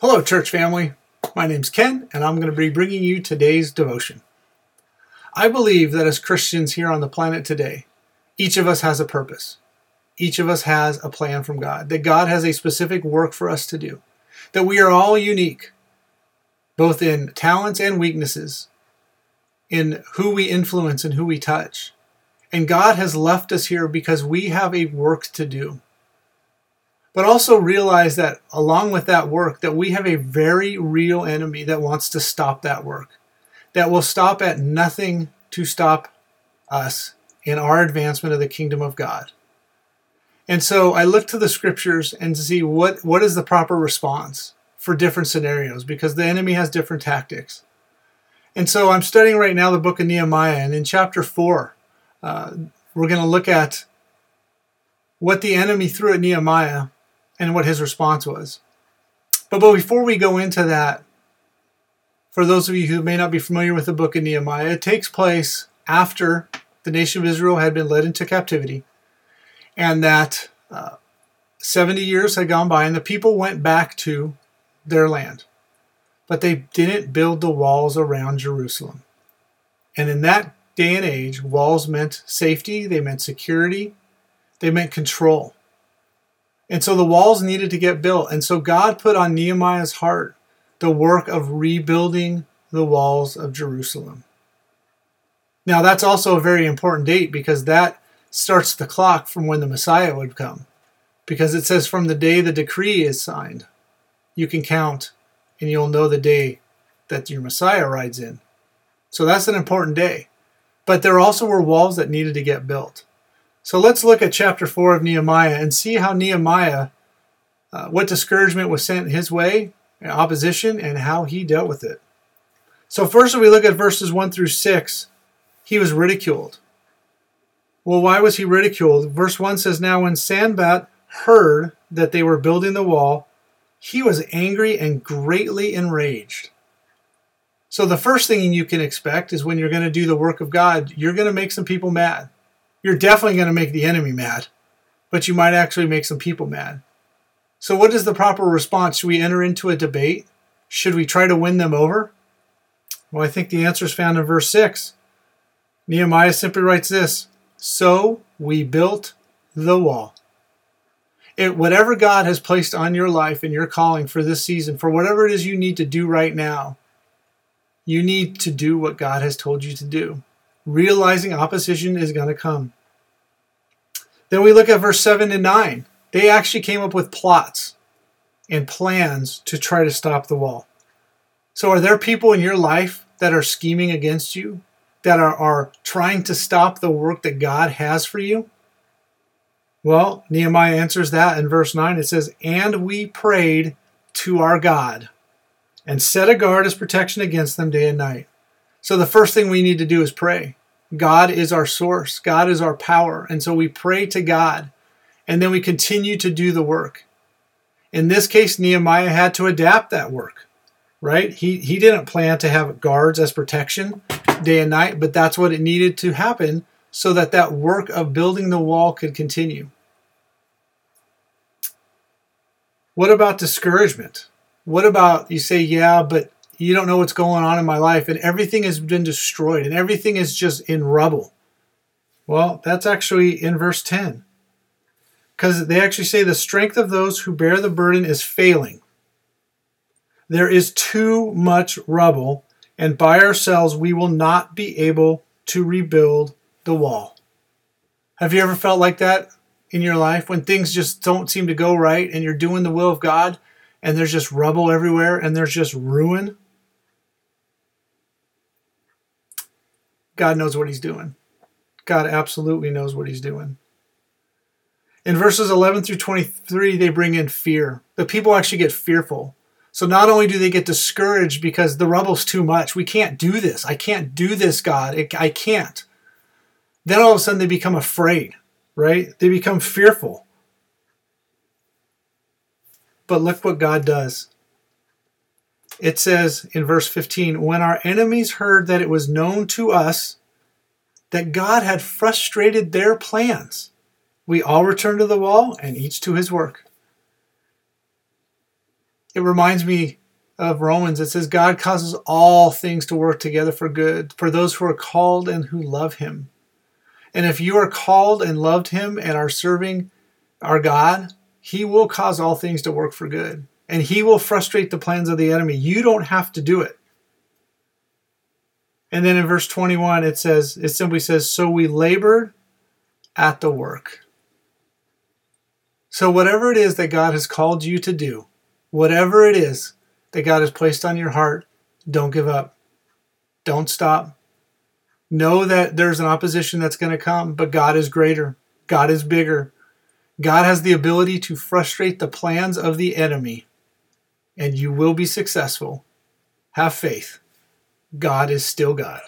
Hello, church family. My name's Ken, and I'm going to be bringing you today's devotion. I believe that as Christians here on the planet today, each of us has a purpose. Each of us has a plan from God, that God has a specific work for us to do, that we are all unique, both in talents and weaknesses, in who we influence and who we touch. And God has left us here because we have a work to do but also realize that along with that work that we have a very real enemy that wants to stop that work that will stop at nothing to stop us in our advancement of the kingdom of god. And so i look to the scriptures and to see what what is the proper response for different scenarios because the enemy has different tactics. And so i'm studying right now the book of nehemiah and in chapter 4 uh, we're going to look at what the enemy threw at nehemiah and what his response was. But, but before we go into that, for those of you who may not be familiar with the book of Nehemiah, it takes place after the nation of Israel had been led into captivity, and that uh, 70 years had gone by, and the people went back to their land. But they didn't build the walls around Jerusalem. And in that day and age, walls meant safety, they meant security, they meant control. And so the walls needed to get built. And so God put on Nehemiah's heart the work of rebuilding the walls of Jerusalem. Now, that's also a very important date because that starts the clock from when the Messiah would come. Because it says, from the day the decree is signed, you can count and you'll know the day that your Messiah rides in. So that's an important day. But there also were walls that needed to get built. So let's look at chapter 4 of Nehemiah and see how Nehemiah, uh, what discouragement was sent his way, opposition, and how he dealt with it. So, first, if we look at verses 1 through 6, he was ridiculed. Well, why was he ridiculed? Verse 1 says, Now when Sanballat heard that they were building the wall, he was angry and greatly enraged. So, the first thing you can expect is when you're going to do the work of God, you're going to make some people mad you're definitely going to make the enemy mad, but you might actually make some people mad. So, what is the proper response? Should we enter into a debate? Should we try to win them over? Well, I think the answer is found in verse 6. Nehemiah simply writes this So we built the wall. It, whatever God has placed on your life and your calling for this season, for whatever it is you need to do right now, you need to do what God has told you to do realizing opposition is going to come. Then we look at verse 7 and 9. They actually came up with plots and plans to try to stop the wall. So, are there people in your life that are scheming against you, that are, are trying to stop the work that God has for you? Well, Nehemiah answers that in verse 9. It says, And we prayed to our God and set a guard as protection against them day and night. So the first thing we need to do is pray. God is our source, God is our power. And so we pray to God and then we continue to do the work. In this case, Nehemiah had to adapt that work, right? He, he didn't plan to have guards as protection day and night, but that's what it needed to happen so that that work of building the wall could continue. What about discouragement? What about you say, yeah, but you don't know what's going on in my life, and everything has been destroyed, and everything is just in rubble. Well, that's actually in verse 10. Because they actually say the strength of those who bear the burden is failing. There is too much rubble, and by ourselves we will not be able to rebuild the wall. Have you ever felt like that in your life when things just don't seem to go right and you're doing the will of God and there's just rubble everywhere and there's just ruin? God knows what he's doing. God absolutely knows what he's doing. In verses 11 through 23, they bring in fear. The people actually get fearful. So not only do they get discouraged because the rubble's too much, we can't do this. I can't do this, God. I can't. Then all of a sudden they become afraid, right? They become fearful. But look what God does it says in verse 15 When our enemies heard that it was known to us that God had frustrated their plans, we all returned to the wall and each to his work. it reminds me of Romans. It says, God causes all things to work together for good for those who are called and who love Him. And if you are called and loved Him and are serving our God, He will cause all things to work for good. And He will frustrate the plans of the enemy. You don't have to do it. And then in verse 21, it says, it simply says, So we labored at the work. So, whatever it is that God has called you to do, whatever it is that God has placed on your heart, don't give up. Don't stop. Know that there's an opposition that's going to come, but God is greater. God is bigger. God has the ability to frustrate the plans of the enemy, and you will be successful. Have faith. God is still God.